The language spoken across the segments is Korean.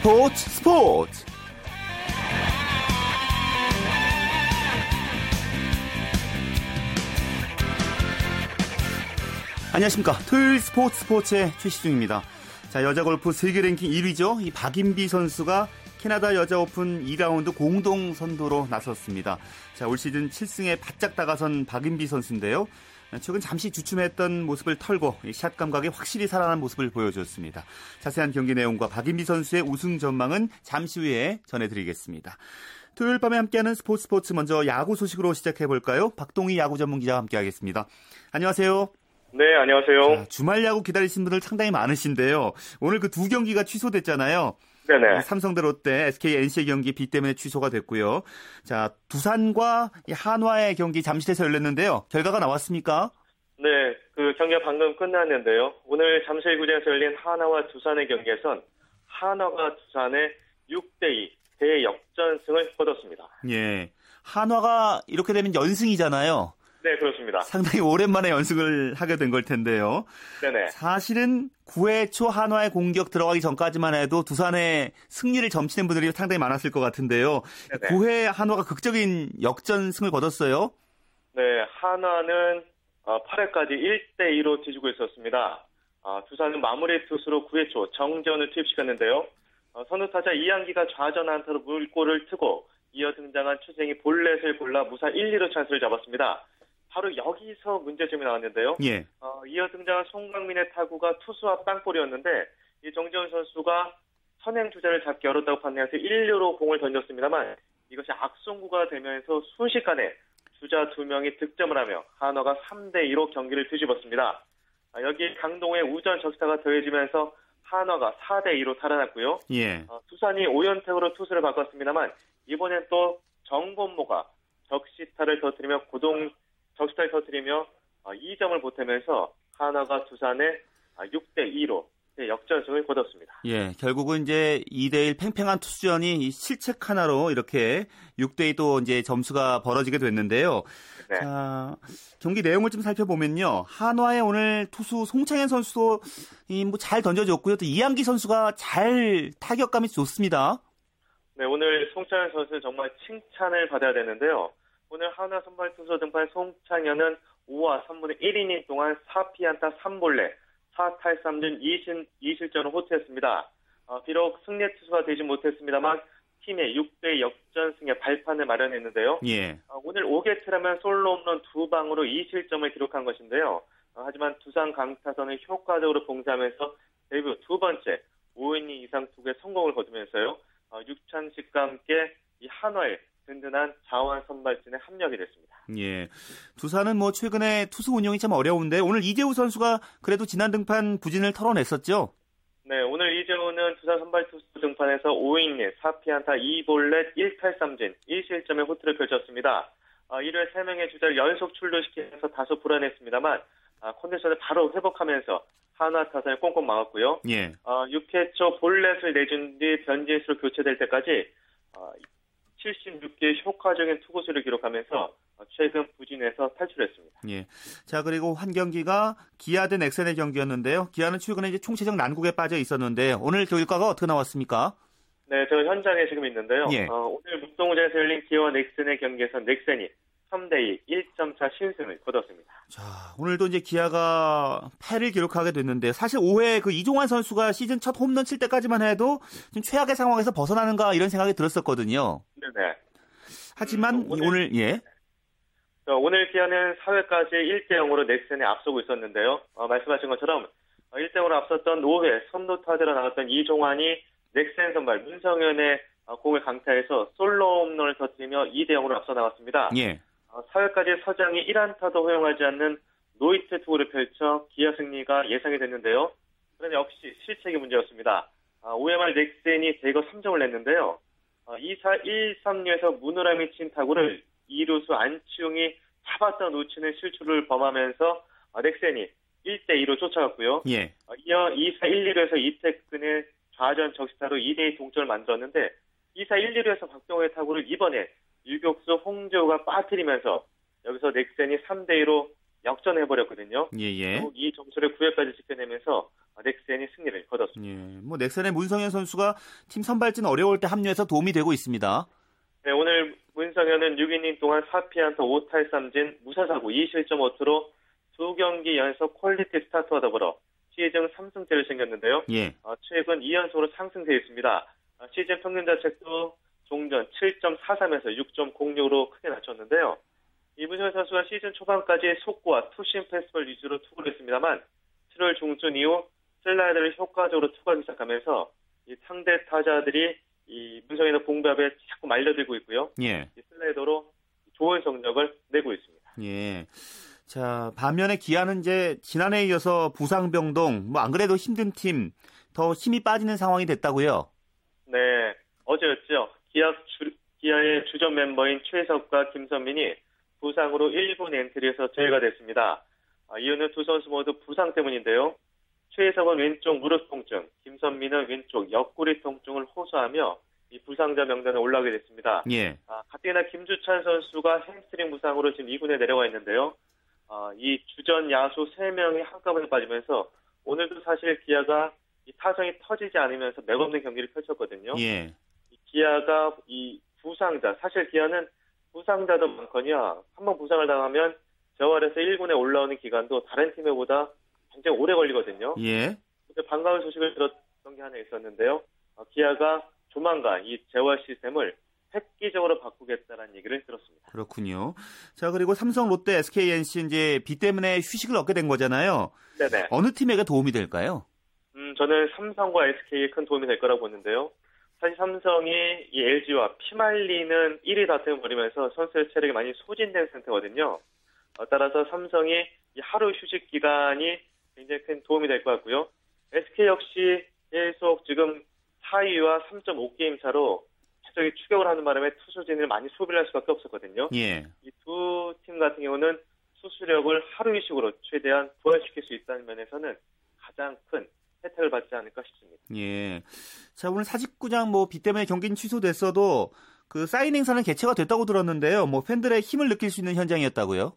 스포츠 스포츠. 안녕하십니까. 토요일 스포츠 스포츠의 최시중입니다. 자 여자 골프 세계 랭킹 1위죠. 이 박인비 선수가 캐나다 여자 오픈 2라운드 공동 선두로 나섰습니다. 자 올 시즌 7승에 바짝 다가선 박인비 선수인데요 최근 잠시 주춤했던 모습을 털고 샷 감각이 확실히 살아난 모습을 보여줬습니다. 자세한 경기 내용과 박인비 선수의 우승 전망은 잠시 후에 전해드리겠습니다. 토요일 밤에 함께하는 스포츠 스포츠 먼저 야구 소식으로 시작해 볼까요? 박동희 야구 전문 기자와 함께하겠습니다. 안녕하세요. 네, 안녕하세요. 자, 주말 야구 기다리신 분들 상당히 많으신데요. 오늘 그 두 경기가 취소됐잖아요. 네네. 삼성 대 롯데, SK, NC의 경기 비 때문에 취소가 됐고요. 자, 두산과 한화의 경기 잠실에서 열렸는데요. 결과가 나왔습니까? 네, 그 경기가 방금 끝났는데요. 오늘 잠실구장에서 열린 한화와 두산의 경기에선 한화가 두산의 6대2 대역전승을 거뒀습니다. 예. 한화가 이렇게 되면 연승이잖아요. 네, 그렇습니다. 상당히 오랜만에 연습을 하게 된 걸 텐데요. 네네. 사실은 9회 초 한화의 공격 들어가기 전까지만 해도 두산의 승리를 점치는 분들이 상당히 많았을 것 같은데요. 네네. 9회 한화가 극적인 역전승을 거뒀어요. 네, 한화는 8회까지 어, 1대2로 뒤지고 있었습니다. 아, 두산은 마무리 투수로 9회 초 정재원을 투입시켰는데요. 어, 선우 타자 이한기가 좌전 안타로 물골을 트고 이어 등장한 추생이 볼넷을 골라 무사 1, 2로 찬스를 잡았습니다. 바로 여기서 문제점이 나왔는데요. 예. 어, 이어 등장한 송강민의 타구가 투수와 땅볼이었는데 이 정재훈 선수가 선행 주자를 잡기 어렵다고 판단해서 1루로 공을 던졌습니다만 이것이 악송구가 되면서 순식간에 주자 두 명이 득점을 하며 한화가 3대 2로 경기를 뒤집었습니다. 아, 여기 강동의 우전 적시타가 더해지면서 한화가 4대 2로 살아났고요. 예. 어, 두산이 5연택으로 투수를 바꿨습니다만 이번엔 또 정범모가 적시타를 터뜨리며 고동 적시타를 터뜨리며 2점을 어, 보태면서 하나가 두산에 6대 아, 2로 역전승을 거뒀습니다. 예, 결국은 이제 2대1 팽팽한 투수전이 실책 하나로 이렇게 6대2 또 이제 점수가 벌어지게 됐는데요. 네. 자, 경기 내용을 좀 살펴보면요. 한화의 오늘 투수 송창현 선수도 뭐잘 던져줬고요. 또 이한기 선수가 잘 타격감이 좋습니다. 네, 오늘 송창현 선수 정말 칭찬을 받아야 되는데요. 오늘 하나 선발 투수 등판 송창현은 5와 3분의 1이닝 동안 4피안타 3볼레, 4탈3진 2실, 2실점을 호투했습니다. 어, 비록 승리 투수가 되지 못했습니다만 팀의 6대 역전승의 발판을 마련했는데요. 예. 어, 오늘 5개트라면 솔로 홈런 2방으로 2실점을 기록한 것인데요. 어, 하지만 두산 강타선을 효과적으로 봉사하면서 데뷔 두 번째 5이닝 이상 투구의 성공을 거두면서요. 어, 육창식과 함께 이 한화의 든든한 자원 선발진에 합력이 됐습니다. 예. 두산은 뭐 최근에 투수 운영이 참 어려운데 오늘 이재우 선수가 그래도 지난 등판 부진을 털어냈었죠? 네, 오늘 이재우는 두산 선발 투수 등판에서 5이닝 4피안타 2볼넷 1탈3진 1실점의 호투를 펼쳤습니다. 어, 1회 3명의 주자를 연속 출루시키면서 다소 불안했습니다만 아, 컨디션을 바로 회복하면서 하나 타선을 꽁꽁 막았고요. 예. 어, 6회 초 볼넷을 내준 뒤 변진수로 교체될 때까지 어, 76개의 효과적인 투구수를 기록하면서 최근 부진에서 탈출했습니다. 예. 자, 그리고 한 경기가 기아 대 넥센의 경기였는데요. 기아는 최근에 이제 총체적 난국에 빠져 있었는데 오늘 결과가 어떻게 나왔습니까? 네, 저 현장에 지금 있는데요. 예. 어, 오늘 묵동구장에서 열린 기아와 넥센의 경기에서 넥센이 3대2 1점차 신승을 거뒀습니다. 자, 오늘도 이제 기아가 패를 기록하게 됐는데 사실 5회 그 이종환 선수가 시즌 첫 홈런 칠 때까지만 해도 좀 최악의 상황에서 벗어나는가 이런 생각이 들었었거든요. 네네. 하지만 음, 오늘, 오늘 예. 오늘 기아는 4회까지 1대 0으로 넥센에 앞서고 있었는데요. 어, 말씀하신 것처럼 1대 어, 0으로 앞섰던 5회 선두 타자로 나갔던 이종환이 넥센 선발 문성현의 어, 공을 강타해서 솔로 홈런을 터뜨리며 2대 0으로 앞서 나갔습니다. 예. 4회까지 어, 서재응이 1안타도 허용하지 않는 노히트 투구를 펼쳐 기아 승리가 예상이 됐는데요. 그런데 역시 실책이 문제였습니다. 5회 아, 말 넥센이 대거 3점을 냈는데요. 2사 1, 3루에서 문우람이 친 타구를 2루수 안치용이 잡았다 놓치는 실수를 범하면서 아, 넥센이 1대2로 쫓아갔고요. 예. 이어 2사 1, 2루에서 이태근의 좌전 적시타로 2대2 동점을 만들었는데 2사 1, 2루에서 박병호의 타구를 이번에 유격수 홍재호가 빠뜨리면서 여기서 넥센이 3대 2로 역전해 버렸거든요. 예, 예. 이 점수를 9회까지 지켜내면서 넥센이 승리를 거뒀습니다. 예, 뭐 넥센의 문성현 선수가 팀 선발진 어려울 때 합류해서 도움이 되고 있습니다. 네, 오늘 문성현은 6이닝 동안 4피안타 5탈삼진 무사사구 2실점 호투로 두 경기 연속 퀄리티 스타트와 더불어 시즌 3승째를 챙겼는데요. 예. 어, 최근 2연속으로 상승되어 있습니다. 어, 시즌 평균 자책도 종전 7.43에서 6.06으로 크게 낮췄는데요. 이문현 선수가 시즌 초반까지 속구와 투심 패스볼 위주로 투구를 했습니다만 7월 중순 이후 슬라이드를 효과적으로 투구하기 시작하면서 이 상대 타자들이 이 문성현의 공bab에 자꾸 말려들고 있고요. 예. 이 슬라이더로 좋은 성적을 내고 있습니다. 예. 자, 반면에 기아는 이제 지난해에 이어서 부상 병동, 뭐 안 그래도 힘든 팀, 더 힘이 빠지는 상황이 됐다고요? 네, 어제였죠. 기아 주, 기아의 주전 멤버인 최희섭과 김선빈이 부상으로 1군 엔트리에서 제외가 됐습니다. 아, 이유는 두 선수 모두 부상 때문인데요. 최희섭은 왼쪽 무릎 통증, 김선빈은 왼쪽 옆구리 통증을 호소하며 이 부상자 명단에 올라오게 됐습니다. 예. 아, 가뜩이나 김주찬 선수가 햄스트링 부상으로 지금 2군에 내려와 있는데요. 아, 이 주전 야수 3명이 한꺼번에 빠지면서 오늘도 사실 기아가 이 타선이 터지지 않으면서 맥없는 경기를 펼쳤거든요. 예. 이 기아가 이 부상자, 사실 기아는 부상자도 많거니와 한 번 부상을 당하면 저활에서 1군에 올라오는 기간도 다른 팀에보다 굉장히 오래 걸리거든요. 예. 근데 반가운 소식을 들었던 게 하나 있었는데요. 어, 기아가 조만간 이 재활 시스템을 획기적으로 바꾸겠다는 얘기를 들었습니다. 그렇군요. 자, 그리고 삼성, 롯데, SK, NC 이제 비 때문에 휴식을 얻게 된 거잖아요. 네네. 어느 팀에게 도움이 될까요? 음, 저는 삼성과 SK에 큰 도움이 될 거라고 보는데요. 사실 삼성이 이 LG와 피말리는 1위 다툼을 벌이면서 선수의 체력이 많이 소진된 상태거든요. 어, 따라서 삼성이 이 하루 휴식 기간이 굉장히 큰 도움이 될 것 같고요. SK 역시 계속 지금 4위와 3.5게임 차로 계속 추격을 하는 바람에 투수진을 많이 소비를 할 수밖에 없었거든요. 예. 이두 팀 같은 경우는 수수력을 하루 휴식으로 최대한 부활시킬 수 있다는 면에서는 가장 큰 혜택을 받지 않을까 싶습니다. 예. 자, 오늘 사직구장 뭐 비 때문에 경기는 취소됐어도 그 사인 행사는 개최가 됐다고 들었는데요. 뭐 팬들의 힘을 느낄 수 있는 현장이었다고요?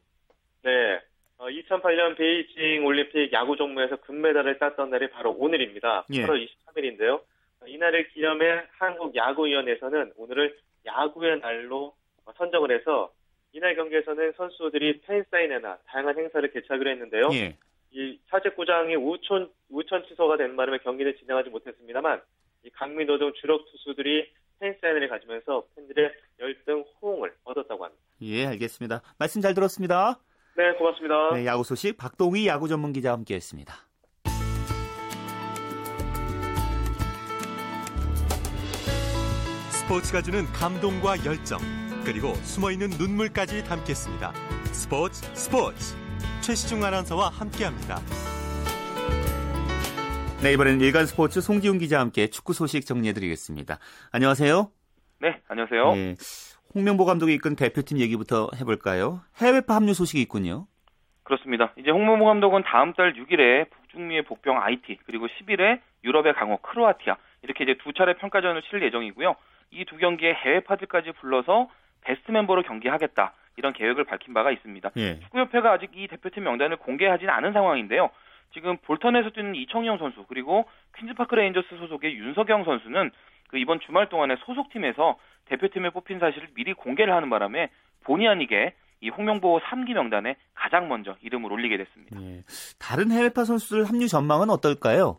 네. 2008년 베이징 올림픽 야구 종목에서 금메달을 땄던 날이 바로 오늘입니다. 예. 8월 23일인데요. 이날을 기념해 한국야구위원회에서는 오늘을 야구의 날로 선정을 해서 이날 경기에서는 선수들이 팬사인회나 다양한 행사를 개최하기로 했는데요. 예. 이 사직구장이 우천 우천 취소가 된 바람에 경기를 진행하지 못했습니다만 이 강민호 등 주력 투수들이 팬 사인회를 가지면서 팬들의 열등 호응을 얻었다고 합니다. 예, 알겠습니다. 말씀 잘 들었습니다. 네, 고맙습니다. 네, 야구 소식 박동희 야구 전문 기자와 함께했습니다. 스포츠가 주는 감동과 열정 그리고 숨어있는 눈물까지 담겠습니다. 스포츠 스포츠 최시중 아나운서와 함께합니다. 네, 이번에는 일간 스포츠 송지훈 기자와 함께 축구 소식 정리해드리겠습니다. 안녕하세요. 네, 안녕하세요. 네, 홍명보 감독이 이끈 대표팀 얘기부터 해볼까요? 해외파 합류 소식이 있군요. 그렇습니다. 이제 홍명보 감독은 다음 달 6일에 북중미의 복병 IT 그리고 10일에 유럽의 강호 크로아티아 이렇게 이제 두 차례 평가전을 치를 예정이고요. 이 두 경기에 해외파들까지 불러서 베스트 멤버로 경기하겠다 이런 계획을 밝힌 바가 있습니다. 예. 축구협회가 아직 이 대표팀 명단을 공개하지는 않은 상황인데요. 지금 볼턴에서 뛰는 이청용 선수 그리고 퀸즈파크 레인저스 소속의 윤석영 선수는 그 이번 주말 동안에 소속팀에서 대표팀에 뽑힌 사실을 미리 공개를 하는 바람에 본의 아니게 이 홍명보 3기 명단에 가장 먼저 이름을 올리게 됐습니다. 예. 다른 해외파 선수들 합류 전망은 어떨까요?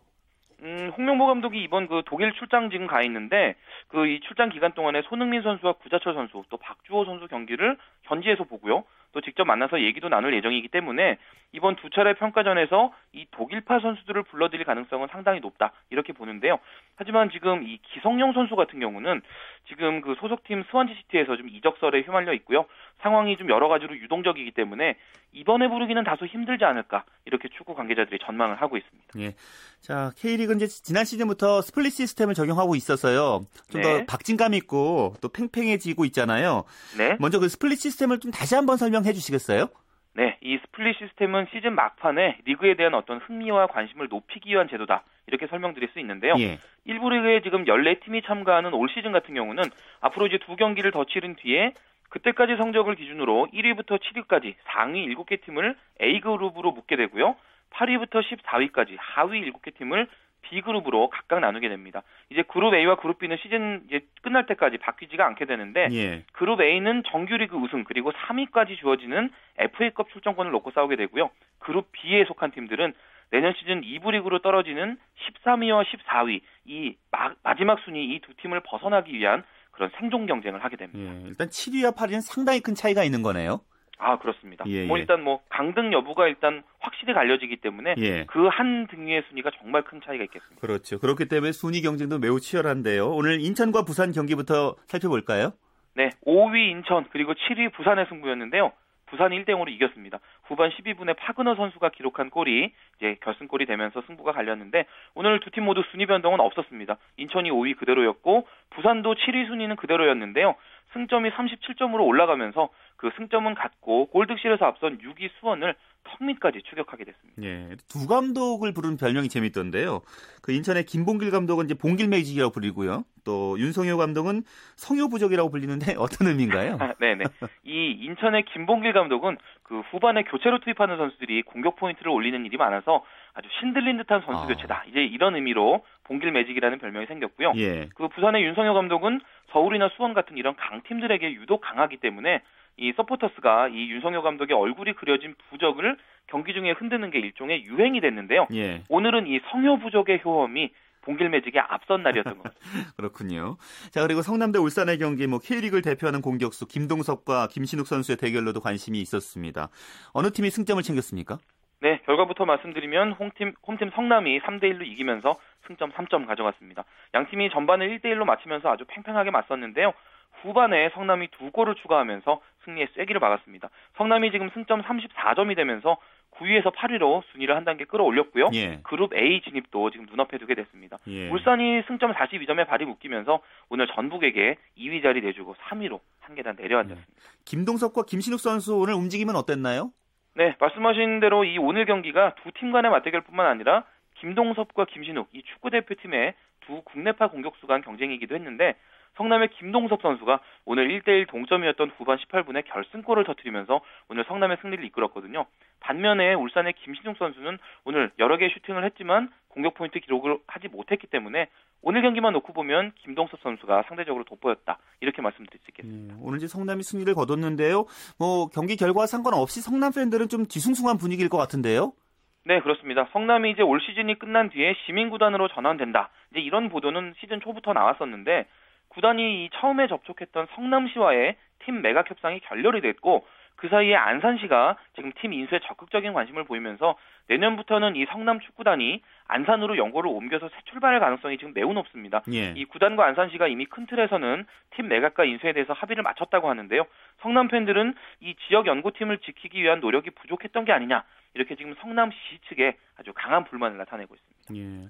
음, 홍명보 감독이 이번 그 독일 출장 지금 가 있는데 그 이 출장 기간 동안에 손흥민 선수와 구자철 선수 또 박주호 선수 경기를 현지에서 보고요. 또 직접 만나서 얘기도 나눌 예정이기 때문에 이번 두 차례 평가전에서 이 독일파 선수들을 불러들일 가능성은 상당히 높다 이렇게 보는데요. 하지만 지금 이 기성용 선수 같은 경우는 지금 그 소속팀 스완지 시티에서 좀 이적설에 휘말려 있고요. 상황이 좀 여러 가지로 유동적이기 때문에 이번에 부르기는 다소 힘들지 않을까 이렇게 축구 관계자들이 전망을 하고 있습니다. 예. 자, K리그는 이제 지난 시즌부터 스플릿 시스템을 적용하고 있어서요. 좀더 네. 박진감 있고 또 팽팽해지고 있잖아요. 네. 먼저 그 스플릿 시스템을 좀 다시 한번 설명 해 주시겠어요? 네, 이 스플릿 시스템은 시즌 막판에 리그에 대한 어떤 흥미와 관심을 높이기 위한 제도다. 이렇게 설명드릴 수 있는데요. 예. 일부 리그에 지금 14팀이 참가하는 올 시즌 같은 경우는 앞으로 이제 두 경기를 더 치른 뒤에 그때까지 성적을 기준으로 1위부터 7위까지 상위 7개 팀을 A그룹으로 묶게 되고요. 8위부터 14위까지 하위 7개 팀을 B그룹으로 각각 나누게 됩니다. 이제 그룹 A와 그룹 B는 시즌 이제 끝날 때까지 바뀌지가 않게 되는데 예. 그룹 A는 정규리그 우승 그리고 3위까지 주어지는 FA컵 출전권을 놓고 싸우게 되고요. 그룹 B에 속한 팀들은 내년 시즌 2부 리그로 떨어지는 13위와 14위 이 마, 마지막 순위 이 두 팀을 벗어나기 위한 그런 생존 경쟁을 하게 됩니다. 예. 일단 7위와 8위는 상당히 큰 차이가 있는 거네요. 아 그렇습니다. 예, 뭐 예. 일단 뭐 강등 여부가 일단 확실히 갈려지기 때문에 예. 그한 등위의 순위가 정말 큰 차이가 있겠습니다. 그렇죠. 그렇기 때문에 순위 경쟁도 매우 치열한데요. 오늘 인천과 부산 경기부터 살펴볼까요? 네, 5위 인천 그리고 7위 부산의 승부였는데요. 부산이 1대 0으로 이겼습니다. 후반 12분에 파그너 선수가 기록한 골이 이제 결승골이 되면서 승부가 갈렸는데 오늘 두 팀 모두 순위 변동은 없었습니다. 인천이 5위 그대로였고 부산도 7위 순위는 그대로였는데요. 승점이 37점으로 올라가면서 그 승점은 같고 골득실에서 앞선 6위 수원을 턱밑까지 추격하게 됐습니다. 예. 두 감독을 부른 별명이 재밌던데요. 그 인천의 김봉길 감독은 이제 봉길 매직이라고 불리고요. 또 윤성효 감독은 성효 부족이라고 불리는데 어떤 의미인가요? 아, 네네. 이 인천의 김봉길 감독은 그 후반에 교체로 투입하는 선수들이 공격 포인트를 올리는 일이 많아서 아주 신들린 듯한 선수 아. 교체다. 이제 이런 의미로 봉길 매직이라는 별명이 생겼고요. 예. 그 부산의 윤성효 감독은 서울이나 수원 같은 이런 강팀들에게 유독 강하기 때문에 이 서포터스가 이 윤성효 감독의 얼굴이 그려진 부적을 경기 중에 흔드는 게 일종의 유행이 됐는데요. 예. 오늘은 이 성효 부적의 효험이 봉길 매직의 앞선 날이었던 것 같습니다. 그렇군요. 자, 그리고 성남대 울산의 경기 뭐 K리그를 대표하는 공격수 김동석과 김신욱 선수의 대결로도 관심이 있었습니다. 어느 팀이 승점을 챙겼습니까? 네, 결과부터 말씀드리면 홈팀 홈팀 성남이 3대 1로 이기면서 승점 3점 가져갔습니다. 양 팀이 전반을 1대 1로 마치면서 아주 팽팽하게 맞섰는데요. 후반에 성남이 두 골을 추가하면서 승리의 쐐기를 막았습니다. 성남이 지금 승점 34점이 되면서 9위에서 8위로 순위를 한 단계 끌어올렸고요. 예. 그룹 A 진입도 지금 눈앞에 두게 됐습니다. 예. 울산이 승점 42점에 발이 묶이면서 오늘 전북에게 2위 자리 내주고 3위로 한 계단 내려앉았습니다. 김동석과 김신욱 선수 오늘 움직임은 어땠나요? 네, 말씀하신 대로 이 오늘 경기가 두 팀 간의 맞대결뿐만 아니라 김동섭과 김신욱 이 축구 대표팀의 두 국내파 공격수 간 경쟁이기도 했는데 성남의 김동섭 선수가 오늘 1대1 동점이었던 후반 18분에 결승골을 터뜨리면서 오늘 성남의 승리를 이끌었거든요. 반면에 울산의 김신욱 선수는 오늘 여러 개의 슈팅을 했지만 공격 포인트 기록을 하지 못했기 때문에 오늘 경기만 놓고 보면 김동섭 선수가 상대적으로 돋보였다. 이렇게 말씀드릴 수 있겠습니다. 예, 오늘 이제 성남이 승리를 거뒀는데요. 뭐 경기 결과와 상관없이 성남 팬들은 좀 뒤숭숭한 분위기일 것 같은데요. 네, 그렇습니다. 성남이 이제 올 시즌이 끝난 뒤에 시민구단으로 전환된다. 이제 이런 보도는 시즌 초부터 나왔었는데 구단이 이 처음에 접촉했던 성남시와의 팀 매각 협상이 결렬이 됐고 그 사이에 안산시가 지금 팀 인수에 적극적인 관심을 보이면서 내년부터는 이 성남 축구단이 안산으로 연고를 옮겨서 새 출발할 가능성이 지금 매우 높습니다. 예. 이 구단과 안산시가 이미 큰 틀에서는 팀 매각과 인수에 대해서 합의를 맞췄다고 하는데요. 성남 팬들은 이 지역 연고팀을 지키기 위한 노력이 부족했던 게 아니냐 이렇게 지금 성남시 측에 아주 강한 불만을 나타내고 있습니다. 예.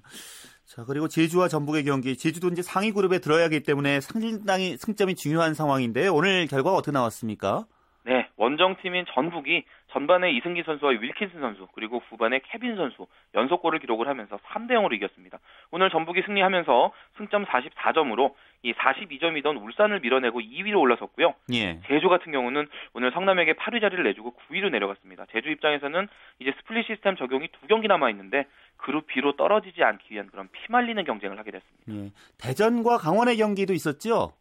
자, 그리고 제주와 전북의 경기. 제주도 이제 상위 그룹에 들어야 하기 때문에 상당히 승점이 중요한 상황인데 오늘 결과가 어떻게 나왔습니까? 네, 원정팀인 전북이 전반에 이승기 선수와 윌킨슨 선수 그리고 후반에 케빈 선수 연속골을 기록을 하면서 3대 0으로 이겼습니다. 오늘 전북이 승리하면서 승점 44점으로 이 42점이던 울산을 밀어내고 2위로 올라섰고요. 예. 제주 같은 경우는 오늘 성남에게 8위 자리를 내주고 9위로 내려갔습니다. 제주 입장에서는 이제 스플릿 시스템 적용이 두 경기 남아 있는데 그룹 B로 떨어지지 않기 위한 그런 피말리는 경쟁을 하게 됐습니다. 예. 대전과 강원의 경기도 있었죠?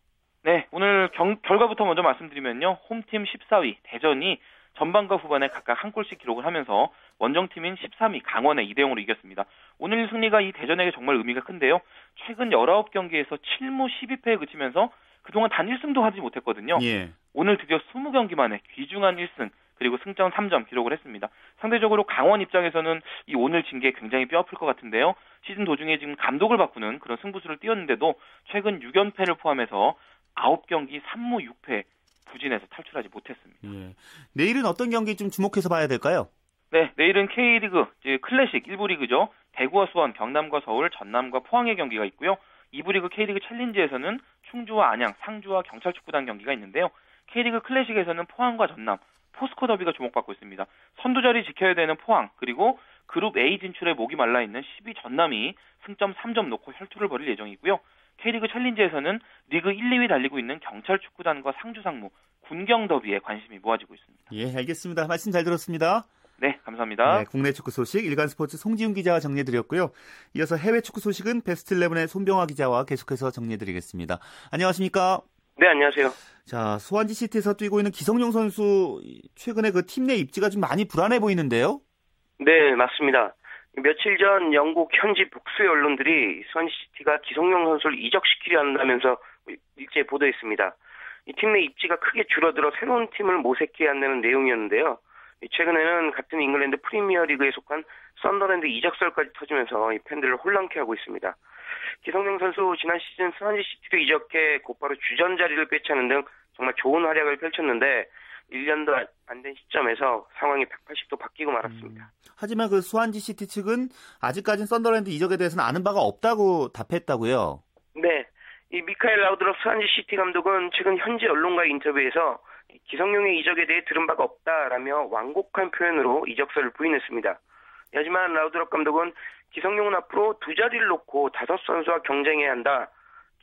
네, 오늘 경- 결과부터 먼저 말씀드리면요. 홈팀 14위 대전이 전반과 후반에 각각 한 골씩 기록을 하면서 원정팀인 13위 강원에 2대 0으로 이겼습니다. 오늘 승리가 이 대전에게 정말 의미가 큰데요. 최근 19경기에서 7무 12패에 그치면서 그동안 단 1승도 하지 못했거든요. 예. 오늘 드디어 20경기 만에 귀중한 1승 그리고 승점 3점 기록을 했습니다. 상대적으로 강원 입장에서는 이 오늘 진게 굉장히 뼈아플 것 같은데요. 시즌 도중에 지금 감독을 바꾸는 그런 승부수를 띄웠는데도 최근 6연패를 포함해서 9경기 3무 6패 부진해서 탈출하지 못했습니다. 예. 내일은 어떤 경기 좀 주목해서 봐야 될까요? 네, 내일은 K리그, 즉 클래식 1부 리그죠. 대구와 수원, 경남과 서울, 전남과 포항의 경기가 있고요. 2부 리그 K리그 챌린지에서는 충주와 안양, 상주와 경찰축구단 경기가 있는데요. K리그 클래식에서는 포항과 전남, 포스코 더비가 주목받고 있습니다. 선두 자리 지켜야 되는 포항, 그리고 그룹 A 진출에 목이 말라 있는 10위 전남이 승점 3점 놓고 혈투를 벌일 예정이고요. K리그 챌린지에서는 리그 1, 2위 달리고 있는 경찰 축구단과 상주 상무, 군경 더비에 관심이 모아지고 있습니다. 예, 알겠습니다. 말씀 잘 들었습니다. 네, 감사합니다. 네, 국내 축구 소식 일간 스포츠 송지훈 기자와 정리해드렸고요. 이어서 해외 축구 소식은 베스트 11의 손병화 기자와 계속해서 정리해드리겠습니다. 안녕하십니까? 네, 안녕하세요. 자, 스완지 시티에서 뛰고 있는 기성용 선수 최근에 그 팀 내 입지가 좀 많이 불안해 보이는데요? 네, 맞습니다. 며칠 전 영국 현지 복수의 언론들이 스완지 시티가 기성용 선수를 이적시키려 한다면서 일제 보도했습니다. 이 팀 내 입지가 크게 줄어들어 새로운 팀을 모색해야 한다는 내용이었는데요. 최근에는 같은 잉글랜드 프리미어리그에 속한 썬더랜드 이적설까지 터지면서 이 팬들을 혼란케 하고 있습니다. 기성용 선수 지난 시즌 스완지 시티로 이적해 곧바로 주전 자리를 꿰차는 등 정말 좋은 활약을 펼쳤는데 1년도 안 된 시점에서 상황이 180도 바뀌고 말았습니다. 음, 하지만 그 스완지 시티 측은 아직까지는 썬더랜드 이적에 대해서는 아는 바가 없다고 답했다고요. 네. 이 미카엘 라우드럽 스완지 시티 감독은 최근 현지 언론과의 인터뷰에서 기성용의 이적에 대해 들은 바가 없다라며 완곡한 표현으로 이적설을 부인했습니다. 하지만 라우드럽 감독은 기성용은 앞으로 두 자리를 놓고 다섯 선수와 경쟁해야 한다.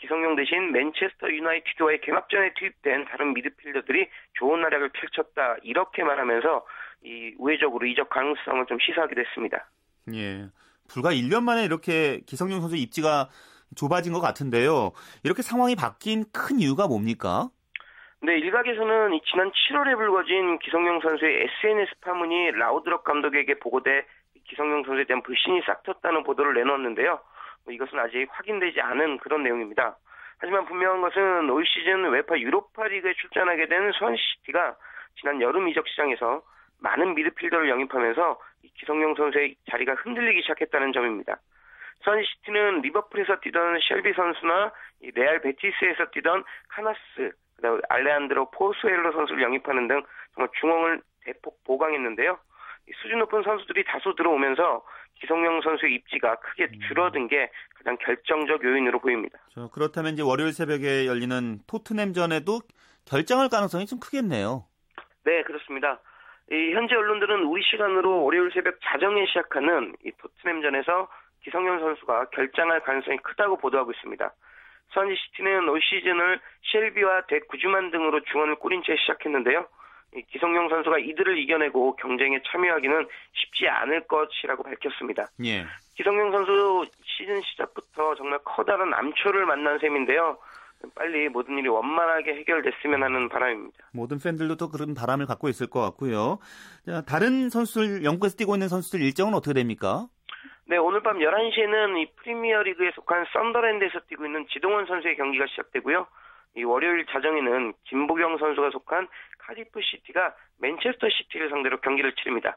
기성용 대신 맨체스터 유나이티드와의 개막전에 투입된 다른 미드필더들이 좋은 활약을 펼쳤다. 이렇게 말하면서 이 우회적으로 이적 가능성을 좀 시사하기도 했습니다. 예. 불과 1년 만에 이렇게 기성용 선수 입지가 좁아진 것 같은데요. 이렇게 상황이 바뀐 큰 이유가 뭡니까? 네, 일각에서는 지난 7월에 불거진 기성용 선수의 SNS 파문이 라우드럽 감독에게 보고돼 기성용 선수에 대한 불신이 싹텄다는 보도를 내놓았는데요. 뭐 이것은 아직 확인되지 않은 그런 내용입니다. 하지만 분명한 것은 올 시즌 UEFA 유로파 리그에 출전하게 된 스완지 시티가 지난 여름 이적 시장에서 많은 미드필더를 영입하면서 기성용 선수의 자리가 흔들리기 시작했다는 점입니다. 스완지 시티는 리버풀에서 뛰던 셸비 선수나 레알 베티스에서 뛰던 카나스, 그다음 알레한드로 포수엘로 선수를 영입하는 등 정말 중원을 대폭 보강했는데요. 수준 높은 선수들이 다수 들어오면서 기성용 선수의 입지가 크게 음. 줄어든 게 가장 결정적 요인으로 보입니다. 그렇다면 이제 월요일 새벽에 열리는 토트넘전에도 결정할 가능성이 좀 크겠네요. 네, 그렇습니다. 이 현재 언론들은 우리 시간으로 월요일 새벽 자정에 시작하는 이 토트넘전에서 기성용 선수가 결정할 가능성이 크다고 보도하고 있습니다. 선지시티는 올 시즌을 셸비와 대구주만 등으로 중원을 꾸린 채 시작했는데요. 기성용 선수가 이들을 이겨내고 경쟁에 참여하기는 쉽지 않을 것이라고 밝혔습니다. 예. 기성용 선수 시즌 시작부터 정말 커다란 암초를 만난 셈인데요. 빨리 모든 일이 원만하게 해결됐으면 하는 바람입니다. 모든 팬들도 또 그런 바람을 갖고 있을 것 같고요. 자, 다른 선수들, 영국에서 뛰고 있는 선수들 일정은 어떻게 됩니까? 네, 오늘 밤 11시에는 이 프리미어 리그에 속한 썬더랜드에서 뛰고 있는 지동원 선수의 경기가 시작되고요. 이 월요일 자정에는 김보경 선수가 속한 카디프 시티가 맨체스터 시티를 상대로 경기를 치릅니다.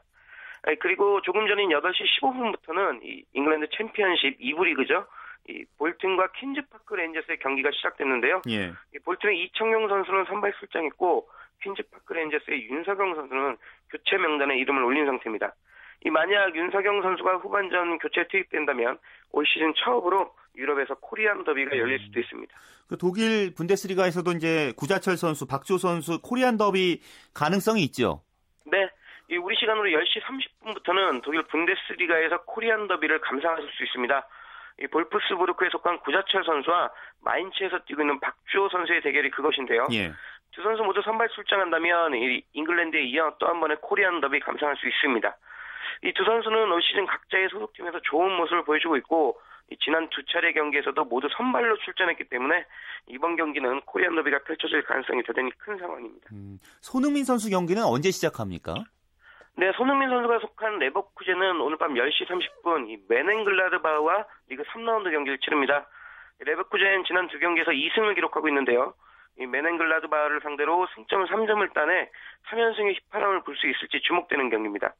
그리고 조금 전인 8시 15분부터는 이 잉글랜드 챔피언십 2부 리그죠. 이 볼튼과 퀸즈파크 레인저스의 경기가 시작됐는데요. 예. 이 볼튼의 이청용 선수는 선발 출장했고 퀸즈파크 레인저스의 윤석영 선수는 교체 명단에 이름을 올린 상태입니다. 이 만약 윤석영 선수가 후반전 교체 투입된다면 올 시즌 처음으로 유럽에서 코리안 더비가 열릴 수도 있습니다. 그 독일 분데스리가에서도 이제 구자철 선수, 박주호 선수 코리안 더비 가능성이 있죠. 네. 우리 시간으로 10시 30분부터는 독일 분데스리가에서 코리안 더비를 감상하실 수 있습니다. 이 볼프스부르크에 속한 구자철 선수와 마인츠에서 뛰고 있는 박주호 선수의 대결이 그것인데요. 예. 두 선수 모두 선발 출장한다면 잉글랜드에 이어 또 한 번의 코리안 더비 감상할 수 있습니다. 이 두 선수는 올 시즌 각자의 소속팀에서 좋은 모습을 보여주고 있고 지난 두 차례 경기에서도 모두 선발로 출전했기 때문에 이번 경기는 코리안 더비가 펼쳐질 가능성이 대단히 큰 상황입니다. 음, 손흥민 선수 경기는 언제 시작합니까? 네, 손흥민 선수가 속한 레버쿠젠은 오늘 밤 10시 30분 이 메넨글라드바와 리그 3라운드 경기를 치릅니다. 레버쿠젠 지난 두 경기에서 2승을 기록하고 있는데요. 이 메넨글라드바를 상대로 승점 3점을 따내 3연승의 휘파람을 불 수 있을지 주목되는 경기입니다.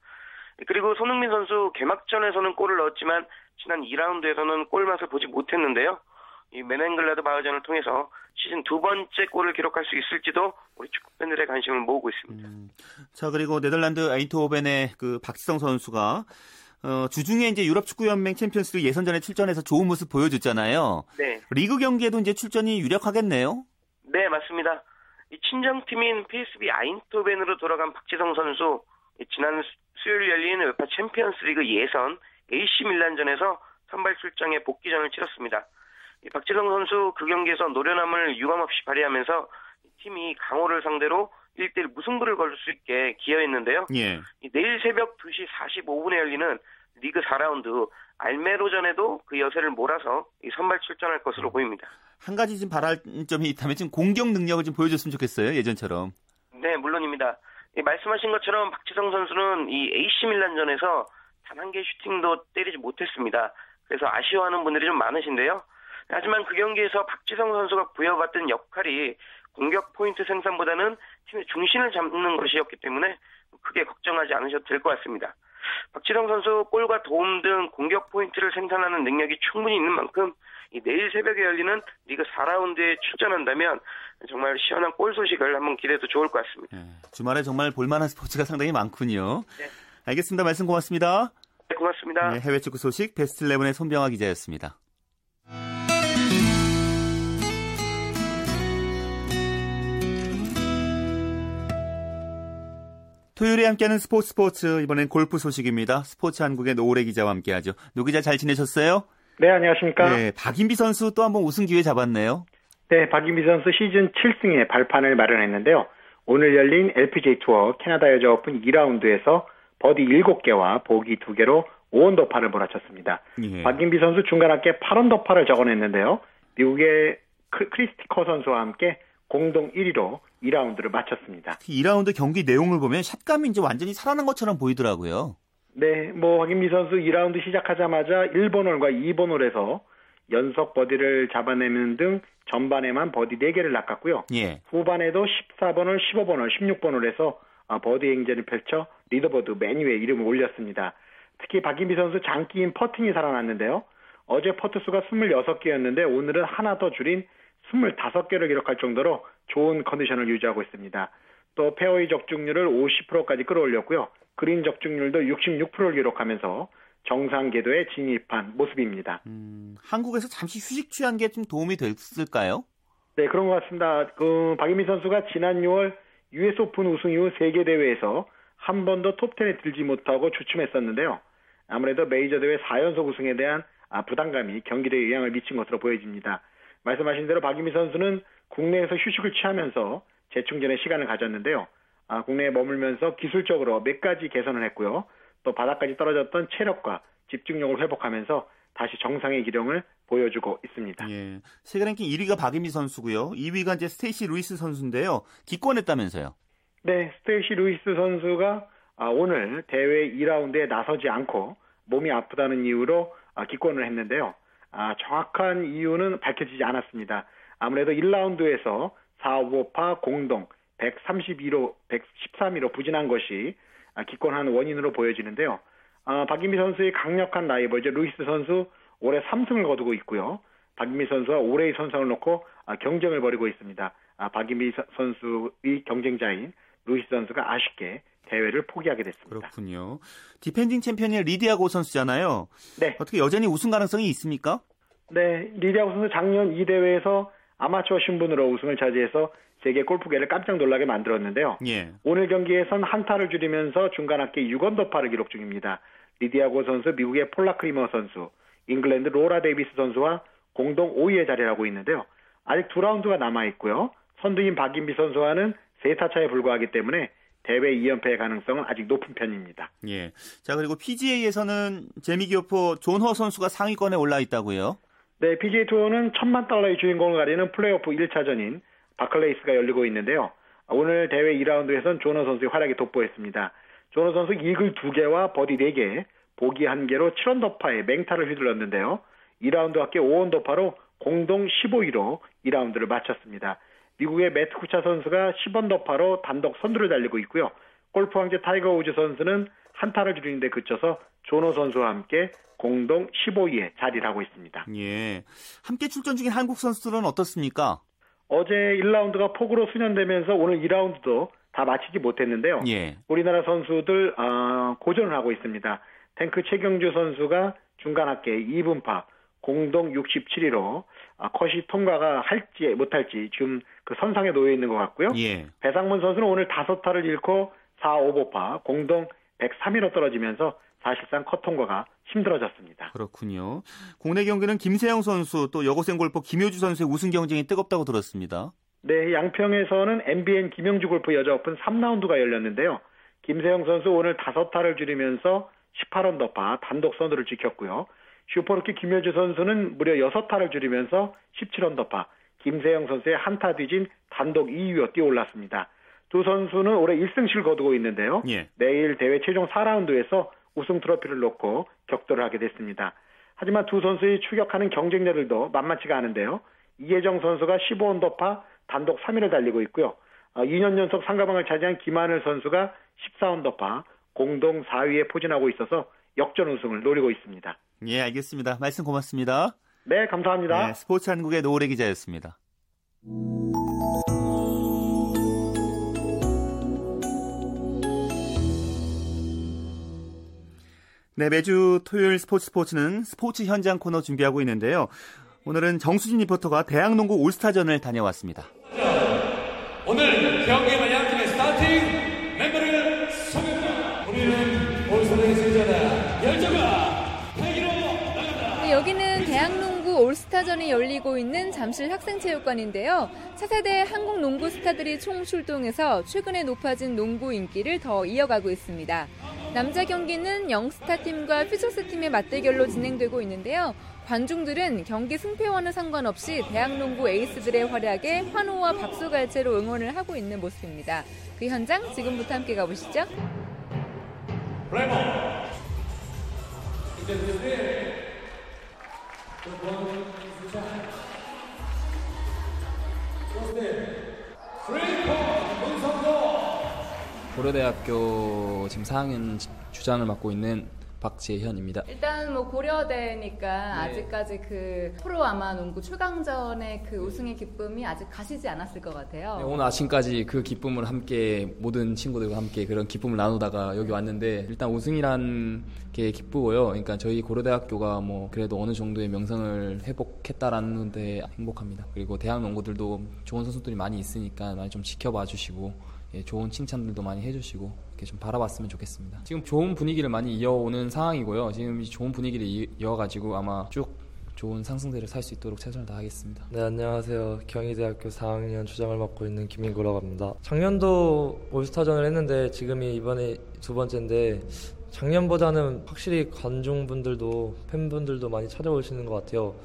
그리고 손흥민 선수 개막전에서는 골을 넣었지만 지난 2라운드에서는 골맛을 보지 못했는데요. 이 묀헨글라드바흐전을 통해서 시즌 두 번째 골을 기록할 수 있을지도 우리 축구 팬들의 관심을 모으고 있습니다. 음, 자 그리고 네덜란드 아인트호벤의 그 박지성 선수가 어, 주중에 이제 유럽 축구 연맹 챔피언스리그 예선전에 출전해서 좋은 모습 보여줬잖아요. 네. 리그 경기에도 이제 출전이 유력하겠네요. 네 맞습니다. 이 친정팀인 PSV 아인토벤으로 돌아간 박지성 선수 지난 수요일 열린 웨파 챔피언스리그 예선 AC 밀란전에서 선발 출장에 복귀전을 치렀습니다. 박지성 선수 그 경기에서 노련함을 유감없이 발휘하면서 팀이 강호를 상대로 1대1 무승부를 걸수 있게 기여했는데요. 예. 내일 새벽 2시 45분에 열리는 리그 4라운드 알메로전에도 그 여세를 몰아서 선발 출전할 것으로 보입니다. 한 가지 좀 바랄 점이 있다면 좀 공격 능력을 좀 보여줬으면 좋겠어요. 예전처럼. 네, 물론입니다. 말씀하신 것처럼 박지성 선수는 이 AC 밀란전에서 단 한 개의 슈팅도 때리지 못했습니다. 그래서 아쉬워하는 분들이 좀 많으신데요. 하지만 그 경기에서 박지성 선수가 부여받던 역할이 공격 포인트 생산보다는 팀의 중심을 잡는 것이었기 때문에 크게 걱정하지 않으셔도 될 것 같습니다. 박지성 선수 골과 도움 등 공격 포인트를 생산하는 능력이 충분히 있는 만큼 내일 새벽에 열리는 리그 4라운드에 출전한다면 정말 시원한 골 소식을 한번 기대해도 좋을 것 같습니다. 네, 주말에 정말 볼만한 스포츠가 상당히 많군요. 네. 알겠습니다. 말씀 고맙습니다. 네, 고맙습니다. 네, 해외 축구 소식 베스트 11의 손병화 기자였습니다. 토요일에 함께하는 스포츠 스포츠 이번엔 골프 소식입니다. 스포츠 한국의 노우래 기자와 함께하죠. 노 기자 잘 지내셨어요? 네 안녕하십니까? 네 박인비 선수 또 한번 우승 기회 잡았네요. 네 박인비 선수 시즌 7승의 발판을 마련했는데요. 오늘 열린 LPGA 투어 캐나다 여자 오픈 2라운드에서 버디 7개와 보기 2개로 5언더파를 몰아쳤습니다. 예. 박인비 선수 중간 합계 8언더파를 적어냈는데요. 미국의 크리스티 커 선수와 함께 공동 1위로 2라운드를 마쳤습니다. 2라운드 경기 내용을 보면 샷감이 이제 완전히 살아난 것처럼 보이더라고요. 네, 뭐 박인비 선수 2라운드 시작하자마자 1번 홀과 2번 홀에서 연속 버디를 잡아내는 등 전반에만 버디 4개를 낚았고요. 예. 후반에도 14번 홀, 15번 홀, 16번 홀에서 아, 버디 행진을 펼쳐 리더보드 맨 위에 이름을 올렸습니다. 특히 박인비 선수 장기인 퍼팅이 살아났는데요. 어제 퍼트 수가 26개였는데 오늘은 하나 더 줄인 25개를 기록할 정도로 좋은 컨디션을 유지하고 있습니다. 또 페어웨이 적중률을 50%까지 끌어올렸고요. 그린 적중률도 66%를 기록하면서 정상 궤도에 진입한 모습입니다. 음, 한국에서 잠시 휴식 취한 게 좀 도움이 됐을까요? 네, 그런 것 같습니다. 그 박인비 선수가 지난 6월 US 오픈 우승 이후 세계 대회에서 한 번도 톱10에 들지 못하고 주춤했었는데요. 아무래도 메이저 대회 4연속 우승에 대한 아, 부담감이 경기에 영향을 미친 것으로 보여집니다. 말씀하신 대로 박인비 선수는 국내에서 휴식을 취하면서 재충전의 시간을 가졌는데요. 아, 국내에 머물면서 기술적으로 몇 가지 개선을 했고요. 또 바닥까지 떨어졌던 체력과 집중력을 회복하면서 다시 정상의 기량을 보여주고 있습니다. 예. 세계 랭킹 1위가 박인비 선수고요. 2위가 이제 스테이시 루이스 선수인데요. 기권했다면서요? 네, 스테이시 루이스 선수가 아, 오늘 대회 2라운드에 나서지 않고 몸이 아프다는 이유로 아, 기권을 했는데요. 아, 정확한 이유는 밝혀지지 않았습니다. 아무래도 1라운드에서 4, 5파 공동 132로 113위로 부진한 것이 아, 기권한 원인으로 보여지는데요. 아, 박인미 선수의 강력한 라이벌 이 루이스 선수 올해 3승을 거두고 있고요. 박인미 선수와 올해의 선상을 놓고 아, 경쟁을 벌이고 있습니다. 아, 박인미 선수의 경쟁자인 루이스 선수가 아쉽게 대회를 포기하게 됐습니다. 그렇군요. 디펜딩 챔피언이 리디아고 선수잖아요. 네. 어떻게 여전히 우승 가능성이 있습니까? 네, 리디아고 선수 작년 이 대회에서 아마추어 신분으로 우승을 차지해서 세계 골프계를 깜짝 놀라게 만들었는데요. 예. 오늘 경기에선 한타를 줄이면서 중간 합계 6언더파를 기록 중입니다. 리디아고 선수, 미국의 폴라 크리머 선수, 잉글랜드 로라 데이비스 선수와 공동 5위에 자리를 하고 있는데요. 아직 두 라운드가 남아 있고요. 선두인 박인비 선수와는 세타 차에 불과하기 때문에 대회 2연패의 가능성은 아직 높은 편입니다. 예. 자, 그리고 PGA에서는 재미교포 존허 선수가 상위권에 올라 있다고요? 네, PGA 투어는 천만 달러의 주인공을 가리는 플레이오프 1차전인 바클레이스가 열리고 있는데요. 오늘 대회 2라운드에선 존허 선수의 활약이 돋보였습니다. 존허 선수 이글 2개와 버디 4개, 보기 1개로 7언더파에 맹타를 휘둘렀는데요. 2라운드 합계 5언더파로 공동 15위로 2라운드를 마쳤습니다. 미국의 매트 쿠차 선수가 10언더파로 단독 선두를 달리고 있고요. 골프 황제 타이거 우즈 선수는 한 타를 줄이는데 그쳐서 존허 선수와 함께 공동 15위에 자리를 하고 있습니다. 예. 함께 출전 중인 한국 선수들은 어떻습니까? 어제 1라운드가 폭우로 순연되면서 오늘 2라운드도 다 마치지 못했는데요. 예. 우리나라 선수들 어, 고전을 하고 있습니다. 탱크 최경주 선수가 중간 합계 이븐파 공동 67위로 아, 컷이 통과가 할지 못할지 지금 그 선상에 놓여 있는 것 같고요. 예. 배상문 선수는 오늘 다섯 타를 잃고 4오버파 공동 103위로 떨어지면서 사실상 컷 통과가 힘들어졌습니다. 그렇군요. 국내 경기는 김세영 선수 또 여고생 골퍼 김효주 선수의 우승 경쟁이 뜨겁다고 들었습니다. 네, 양평에서는 MBN 김영주 골프 여자 오픈 3라운드가 열렸는데요. 김세영 선수 오늘 5타를 줄이면서 18언더파 단독 선두를 지켰고요. 슈퍼루키 김효주 선수는 무려 6타를 줄이면서 17언더파, 김세영 선수의 한타 뒤진 단독 2위로 뛰어올랐습니다. 두 선수는 올해 1승씩 거두고 있는데요. 예. 내일 대회 최종 4라운드에서 우승 트로피를 놓고 격돌을 하게 됐습니다. 하지만 두 선수의 추격하는 경쟁자들도 만만치가 않은데요. 이혜정 선수가 15언더파 단독 3위를 달리고 있고요. 2년 어, 연속 상가방을 차지한 김하늘 선수가 14언더파 공동 4위에 포진하고 있어서 역전 우승을 노리고 있습니다. 예, 알겠습니다. 말씀 고맙습니다. 네, 감사합니다. 네, 스포츠 한국의 노래 기자였습니다. 네, 매주 토요일 스포츠 스포츠는 스포츠 현장 코너 준비하고 있는데요. 오늘은 정수진 리포터가 대학농구 올스타전을 다녀왔습니다. 오늘 경기만 양팀의 스타팅 멤버를 소개합니다. 우리는 올스타전의 승자다. 열정아, 패기로 나간다. 네, 여기는 대학 올스타전이 열리고 있는 잠실 학생체육관인데요. 차세대 한국 농구 스타들이 총 출동해서 최근에 높아진 농구 인기를 더 이어가고 있습니다. 남자 경기는 영스타 팀과 퓨처스 팀의 맞대결로 진행되고 있는데요. 관중들은 경기 승패와는 상관없이 대학농구 에이스들의 활약에 환호와 박수갈 채로 응원을 하고 있는 모습입니다. 그 현장 지금부터 함께 가보시죠. 고려대학교 지금 4학년 주장을 맡고 있는 박재현입니다. 일단 뭐 고려대니까 네. 아직까지 그 프로 아마 농구 최강전의 그 우승의 기쁨이 아직 가시지 않았을 것 같아요. 네, 오늘 아침까지 그 기쁨을 함께 모든 친구들과 함께 그런 기쁨을 나누다가 여기 왔는데 일단 우승이란 게 기쁘고요. 그러니까 저희 고려대학교가 뭐 그래도 어느 정도의 명성을 회복했다라는 데 행복합니다. 그리고 대학 농구들도 좋은 선수들이 많이 있으니까 많이 좀 지켜봐 주시고 예, 좋은 칭찬들도 많이 해주시고 이렇게 좀 바라봤으면 좋겠습니다. 지금 좋은 분위기를 많이 이어오는 상황이고요. 지금 좋은 분위기를 이어가지고 아마 쭉 좋은 상승세를 살 수 있도록 최선을 다하겠습니다. 네, 안녕하세요. 경희대학교 4학년 주장을 맡고 있는 김민구라고 합니다. 작년도 올스타전을 했는데 지금이 이번에 두 번째인데 작년보다는 확실히 관중분들도 팬분들도 많이 찾아오시는 것 같아요.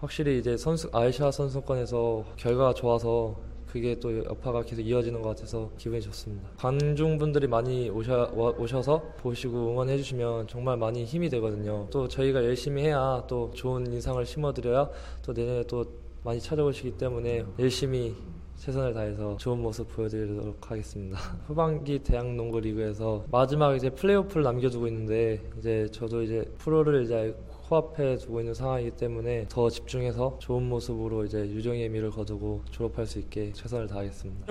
확실히 이제 선수 아이샤 선수권에서 결과가 좋아서 그게 또 여파가 계속 이어지는 것 같아서 기분이 좋습니다. 관중분들이 많이 오셔, 오셔서 보시고 응원해 주시면 정말 많이 힘이 되거든요. 또 저희가 열심히 해야 또 좋은 인상을 심어드려야 또 내년에 또 많이 찾아오시기 때문에 열심히 최선을 다해서 좋은 모습 보여드리도록 하겠습니다. 후반기 대학 농구 리그에서 마지막 이제 플레이오프를 남겨두고 있는데 이제 저도 이제 프로를 이제 코앞에 두고 있는 상황이기 때문에 더 집중해서 좋은 모습으로 이제 유정의 미를 거두고 졸업할 수 있게 최선을 다하겠습니다.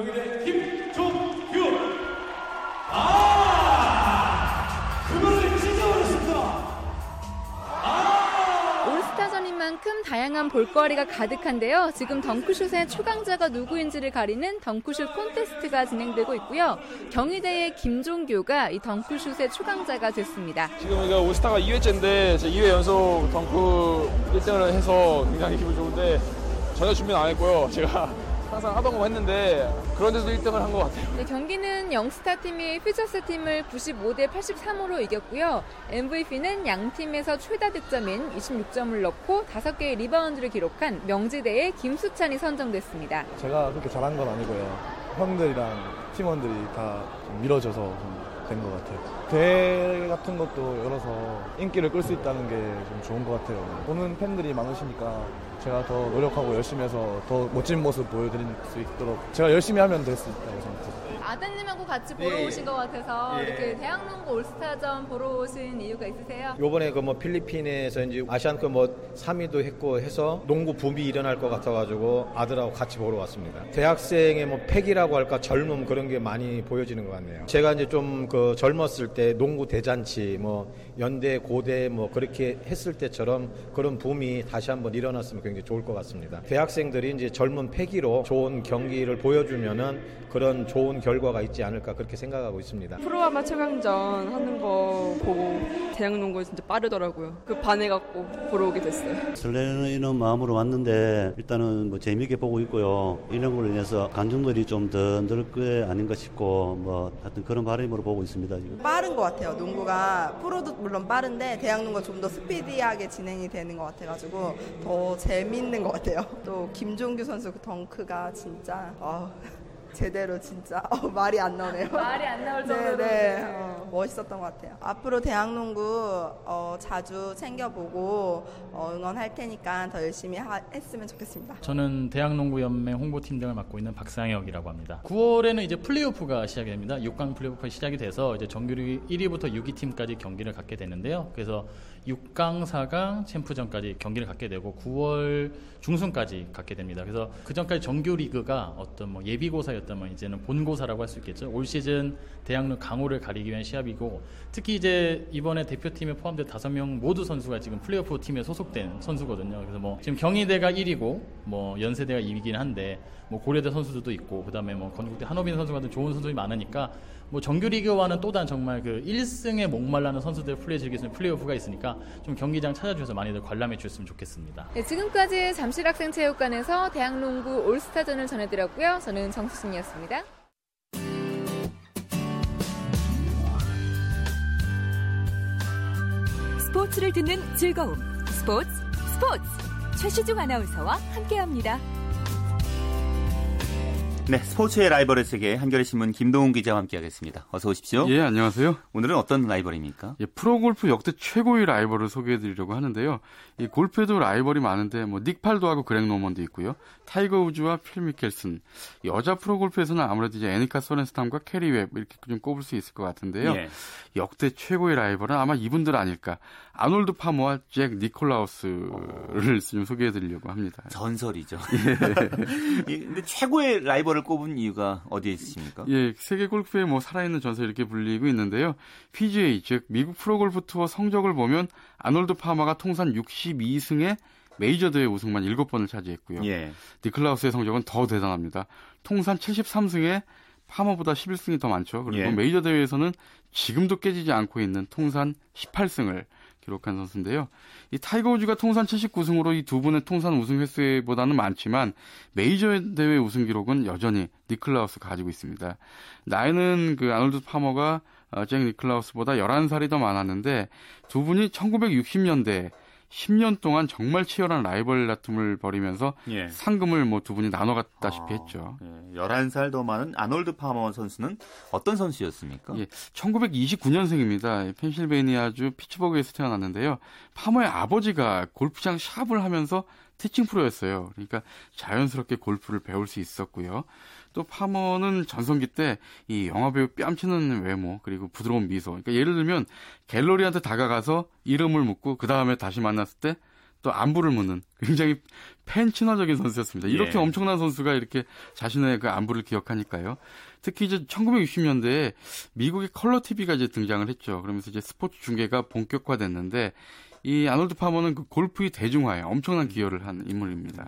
다양한 볼거리가 가득한데요. 지금 덩크슛의 초강자가 누구인지를 가리는 덩크슛 콘테스트가 진행되고 있고요. 경희대의 김종규가 이 덩크슛의 초강자가 됐습니다. 지금 이거 올스타가 2회째인데 2회 연속 덩크 1등을 해서 굉장히 기분 좋은데 전혀 준비는 안 했고요. 제가 항상 하던 거 했는데 그런데도 1등을 한 것 같아요. 네, 경기는 영스타 팀이 퓨처스 팀을 95대 83으로 이겼고요. MVP는 양 팀에서 최다 득점인 26점을 넣고 5개의 리바운드를 기록한 명지대의 김수찬이 선정됐습니다. 제가 그렇게 잘한 건 아니고요. 형들이랑 팀원들이 다 밀어줘서 된 것 같아요. 대회 같은 것도 열어서 인기를 끌 수 있다는 게 좀 좋은 것 같아요. 보는 팬들이 많으시니까 제가 더 노력하고 열심히 해서 더 멋진 모습 보여드릴 수 있도록 제가 열심히 하면 될 수 있다고 생각해요. 아드님하고 같이 보러 예, 오신 것 같아서 예. 이렇게 대학농구 올스타전 보러 오신 이유가 있으세요? 요번에 그 뭐 필리핀에서 이제 아시안컵 뭐 3위도 했고 해서 농구 붐이 일어날 것 같아가지고 아들하고 같이 보러 왔습니다. 대학생의 뭐 패기라고 할까 젊음 그런 게 많이 보여지는 것 같네요. 제가 이제 좀 그 젊었을 때 농구 대잔치 뭐 연대 고대 뭐 그렇게 했을 때처럼 그런 붐이 다시 한번 일어났으면 굉장히 좋을 것 같습니다. 대학생들이 이제 젊은 패기로 좋은 경기를 보여주면은 그 그런 좋은 결과가 있지 않을까 그렇게 생각하고 있습니다. 프로아마 최강전 하는 거 보고 대학 농구 진짜 빠르더라고요. 그 반해갖고 보러 오게 됐어요. 설레는 마음으로 왔는데 일단은 뭐 재미있게 보고 있고요. 이런 걸로 인해서 관중들이 좀 더 늘 게 아닌가 싶고 뭐 하여튼 그런 바람으로 보고 있습니다. 지금. 빠른 것 같아요. 농구가 프로도 물론 빠른데 대학 농구가 좀 더 스피디하게 진행이 되는 것 같아가지고 더 재밌는 것 같아요. 또 김종규 선수 그 덩크가 진짜 어, 제대로 진짜 어, 말이 안 나오네요. 말이 안 나올 정도로 네, 네. 어, 멋있었던 것 같아요. 앞으로 대학농구 어, 자주 챙겨보고 어, 응원할 테니까 더 열심히 하, 했으면 좋겠습니다. 저는 대학농구연맹 홍보팀 등을 맡고 있는 박상혁이라고 합니다. 9월에는 이제 플레이오프가 시작이 됩니다. 6강 플레이오프가 시작이 돼서 이제 정규리 1위부터 6위 팀까지 경기를 갖게 되는데요. 그래서 6강, 4강, 챔프전까지 경기를 갖게 되고 9월 중순까지 갖게 됩니다. 그래서 그 전까지 정규 리그가 어떤 뭐 예비고사였다면 이제는 본고사라고 할 수 있겠죠. 올 시즌 대학 최강호를 가리기 위한 시합이고 특히 이제 이번에 대표팀에 포함된 5명 모두 선수가 지금 플레이오프 팀에 소속된 선수거든요. 그래서 뭐 지금 경희대가 1위고 뭐 연세대가 2위긴 한데 뭐 고려대 선수들도 있고 그다음에 뭐 건국대 한호빈 선수 같은 좋은 선수들이 많으니까 뭐 정규리그와는 또 다른 정말 그 1승에 목말라는 선수들 플레이 즐길 수 있는 플레이오프가 있으니까 좀 경기장 찾아주셔서 많이들 관람해 주셨으면 좋겠습니다. 네, 지금까지 잠실학생체육관에서 대학농구 올스타전을 전해드렸고요. 저는 정수진이었습니다. 스포츠를 듣는 즐거움. 스포츠 스포츠. 최시중 아나운서와 함께합니다. 네, 스포츠의 라이벌의 세계 한겨레 신문 김동훈 기자와 함께하겠습니다. 어서 오십시오. 예, 안녕하세요. 오늘은 어떤 라이벌입니까? 예, 프로골프 역대 최고의 라이벌을 소개해드리려고 하는데요. 이 골프에도 라이벌이 많은데 뭐 닉 팔도 하고 그렉 노먼도 있고요. 타이거 우즈와 필 미켈슨. 여자 프로 골프에서는 아무래도 이제 애니카 소렌스탐과 캐리 웹 이렇게 좀 꼽을 수 있을 것 같은데요. 예. 역대 최고의 라이벌은 아마 이분들 아닐까. 아놀드 파머와 잭 니콜라우스를 어. 좀 소개해 드리려고 합니다. 전설이죠. 예. 근데 최고의 라이벌 를 꼽은 이유가 어디에 있으십니까? 예, 세계 골프의 뭐 살아있는 전설 이렇게 불리고 있는데요. PGA 즉 미국 프로 골프 투어 성적을 보면 아놀드 파머가 통산 62승에 메이저 대회 우승만 7번을 차지했고요. 예. 니클라우스의 성적은 더 대단합니다. 통산 73승에 파머보다 11승이 더 많죠. 그리고 예. 메이저 대회에서는 지금도 깨지지 않고 있는 통산 18승을 기록한 선수인데요. 이 타이거 우즈가 통산 79승으로 이 두 분의 통산 우승 횟수보다는 많지만 메이저 대회 우승 기록은 여전히 니클라우스 가지고 있습니다. 나이는 그 아놀드 파머가 어, 잭 니클라우스보다 11살이 더 많았는데 두 분이 1960년대 10년 동안 정말 치열한 라이벌 다툼을 벌이면서 예. 상금을 뭐 두 분이 나눠 갔다시피 아, 했죠. 예. 11살 더 많은 아놀드 파머 선수는 어떤 선수였습니까? 예. 1929년생입니다. 펜실베이니아주 피츠버그에서 태어났는데요. 파머의 아버지가 골프장 샵을 하면서 티칭 프로였어요. 그러니까 자연스럽게 골프를 배울 수 있었고요. 또 파머는 전성기 때 이 영화배우 뺨치는 외모 그리고 부드러운 미소. 그러니까 예를 들면 갤러리한테 다가가서 이름을 묻고 그 다음에 다시 만났을 때 또 안부를 묻는 굉장히 팬 친화적인 선수였습니다. 이렇게 예. 엄청난 선수가 이렇게 자신의 그 안부를 기억하니까요. 특히 이제 1960년대에 미국의 컬러 TV가 이제 등장을 했죠. 그러면서 이제 스포츠 중계가 본격화됐는데 이 아놀드 파머는 그 골프의 대중화에 엄청난 기여를 한 인물입니다.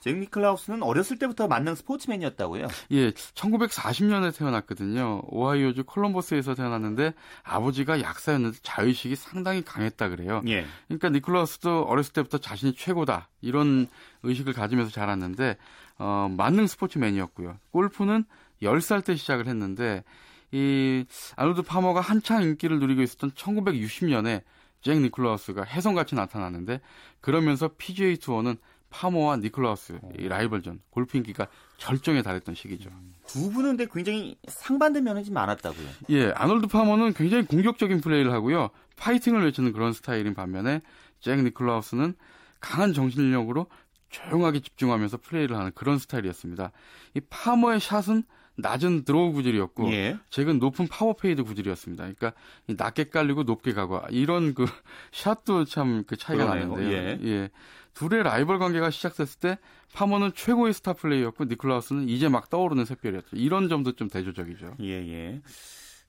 잭 니클라우스는 어렸을 때부터 만능 스포츠맨이었다고요? 예, 1940년에 태어났거든요. 오하이오주 콜럼버스에서 태어났는데 아버지가 약사였는데 자의식이 상당히 강했다 그래요. 예. 그러니까 니클라우스도 어렸을 때부터 자신이 최고다 이런 의식을 가지면서 자랐는데 어, 만능 스포츠맨이었고요. 골프는 10살 때 시작을 했는데 이 아놀드 파머가 한창 인기를 누리고 있었던 1960년에 잭 니클라우스가 혜성같이 나타났는데 그러면서 PGA 투어는 파머와 니클라우스 이 라이벌전 골프 인기가 절정에 달했던 시기죠. 두 분은 근데 굉장히 상반된 면이 좀 많았다고요. 예, 아놀드 파머는 굉장히 공격적인 플레이를 하고요. 파이팅을 외치는 그런 스타일인 반면에 잭 니클라우스는 강한 정신력으로 조용하게 집중하면서 플레이를 하는 그런 스타일이었습니다. 이 파머의 샷은 낮은 드로우 구질이었고 예. 잭은 높은 파워 페이드 구질이었습니다. 그러니까 낮게 깔리고 높게 가고 이런 그 샷도 참 그 차이가 그러네요. 나는데요. 예. 예. 둘의 라이벌 관계가 시작됐을 때 파머는 최고의 스타 플레이어였고 니클라우스는 이제 막 떠오르는 샛별이었죠. 이런 점도 좀 대조적이죠. 예, 예.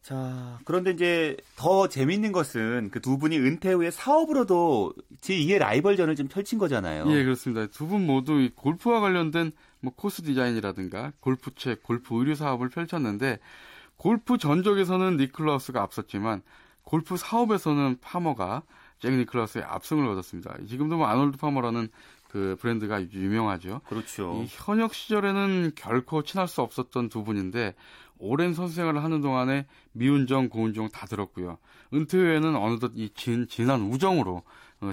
자, 그런데 이제 더 재밌는 것은 그 두 분이 은퇴 후에 사업으로도 제2의 라이벌전을 좀 펼친 거잖아요. 예, 그렇습니다. 두 분 모두 골프와 관련된 뭐 코스 디자인이라든가 골프책, 골프 의류 사업을 펼쳤는데 골프 전적에서는 니클라우스가 앞섰지만 골프 사업에서는 파머가 잭 니클라우스의 압승을 얻었습니다. 지금도 뭐 아놀드 파머라는 그 브랜드가 유명하죠. 그렇죠. 이 현역 시절에는 결코 친할 수 없었던 두 분인데 오랜 선수 생활을 하는 동안에 미운정, 고운정 다 들었고요. 은퇴 후에는 어느덧 이 진, 진한 우정으로 어,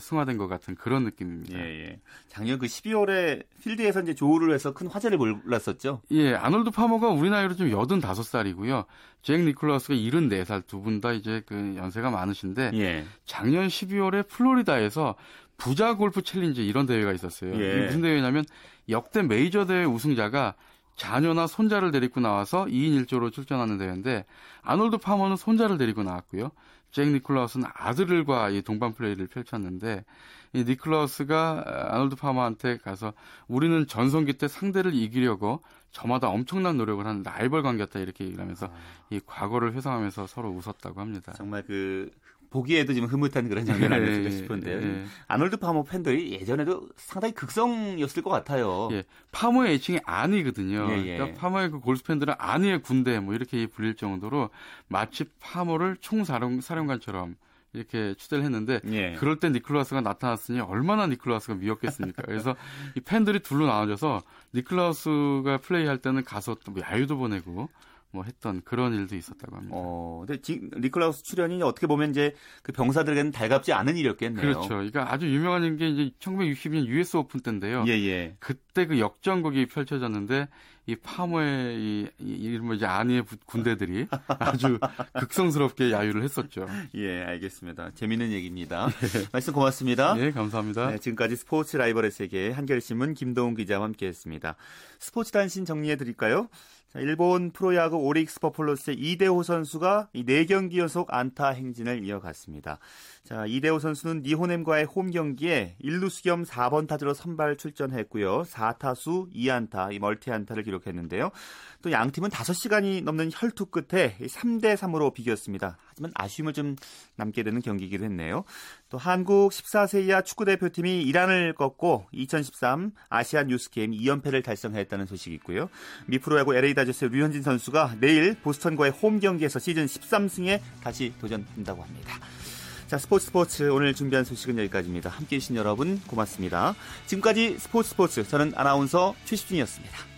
승화된 것 같은 그런 느낌입니다. 예, 예. 작년 그 12월에 필드에서 이제 조우를 해서 큰 화제를 몰았었죠. 예, 아놀드 파머가 우리 나이로 좀 85살이고요. 잭 니클라우스가 74살 두 분 다 이제 그 연세가 많으신데 예. 작년 12월에 플로리다에서 부자 골프 챌린지 이런 대회가 있었어요. 예. 무슨 대회냐면 역대 메이저 대회 우승자가 자녀나 손자를 데리고 나와서 2인 1조로 출전하는 대회인데 아놀드 파머는 손자를 데리고 나왔고요. 잭 니클라우스는 아들과 이 동반 플레이를 펼쳤는데 이 니콜라우스가 아놀드 파머한테 가서 우리는 전성기 때 상대를 이기려고 저마다 엄청난 노력을 한 라이벌 관계였다 이렇게 얘기를 하면서 아. 이 과거를 회상하면서 서로 웃었다고 합니다. 정말 그 보기에도 지금 흐뭇한 그런 장면 이 아닐까 싶은데요. 예, 예. 아놀드 파머 팬들이 예전에도 상당히 극성이었을 것 같아요. 예, 파머의 애칭이 아니거든요. 예, 예. 그러니까 파머의 그 골프 팬들은 아니의 군대 뭐 이렇게 불릴 정도로 마치 파머를 총사령 사령관처럼 이렇게 추대를 했는데 예. 그럴 때 니클라우스가 나타났으니 얼마나 니클라우스가 미웠겠습니까? 그래서 이 팬들이 둘로 나눠져서 니클라우스가 플레이할 때는 가서 또 뭐 야유도 보내고 뭐 했던 그런 일도 있었다고 합니다. 어, 근데 지, 니클라우스 출현이 어떻게 보면 이제 그 병사들에게는 달갑지 않은 일이었겠네요. 그렇죠. 그러니까 아주 유명한 게 이제 1962년 US 오픈 때인데요. 예, 예. 그때 그 역전극이 펼쳐졌는데 이 파머의 이, 이 이른바 이제 아니의 군대들이 아주 극성스럽게 야유를 했었죠. 예, 알겠습니다. 재밌는 얘기입니다. 네. 말씀 고맙습니다. 네, 감사합니다. 네, 지금까지 스포츠 라이벌의 세계 한겨레신문 김동훈 기자와 함께했습니다. 스포츠 단신 정리해 드릴까요? 일본 프로야구 오릭스 버펄로스의 이대호 선수가 4경기 연속 안타 행진을 이어갔습니다. 자, 이대호 선수는 니혼햄과의 홈 경기에 1루수 겸 4번 타자로 선발 출전했고요. 4타수 2안타, 이 멀티 안타를 기록했는데요. 또 양팀은 5시간이 넘는 혈투 끝에 3대 3으로 비겼습니다. 하지만 아쉬움을 좀 남게 되는 경기이기도 했네요. 또 한국 14세 이하 축구대표팀이 이란을 꺾고 2013 아시안 뉴스게임 2연패를 달성했다는 소식이 있고요. 미프로야구 LA 다저스의 류현진 선수가 내일 보스턴과의 홈 경기에서 시즌 13승에 다시 도전한다고 합니다. 자, 스포츠 스포츠 오늘 준비한 소식은 여기까지입니다. 함께 해 주신 여러분 고맙습니다. 지금까지 스포츠 스포츠 저는 아나운서 최시준이었습니다.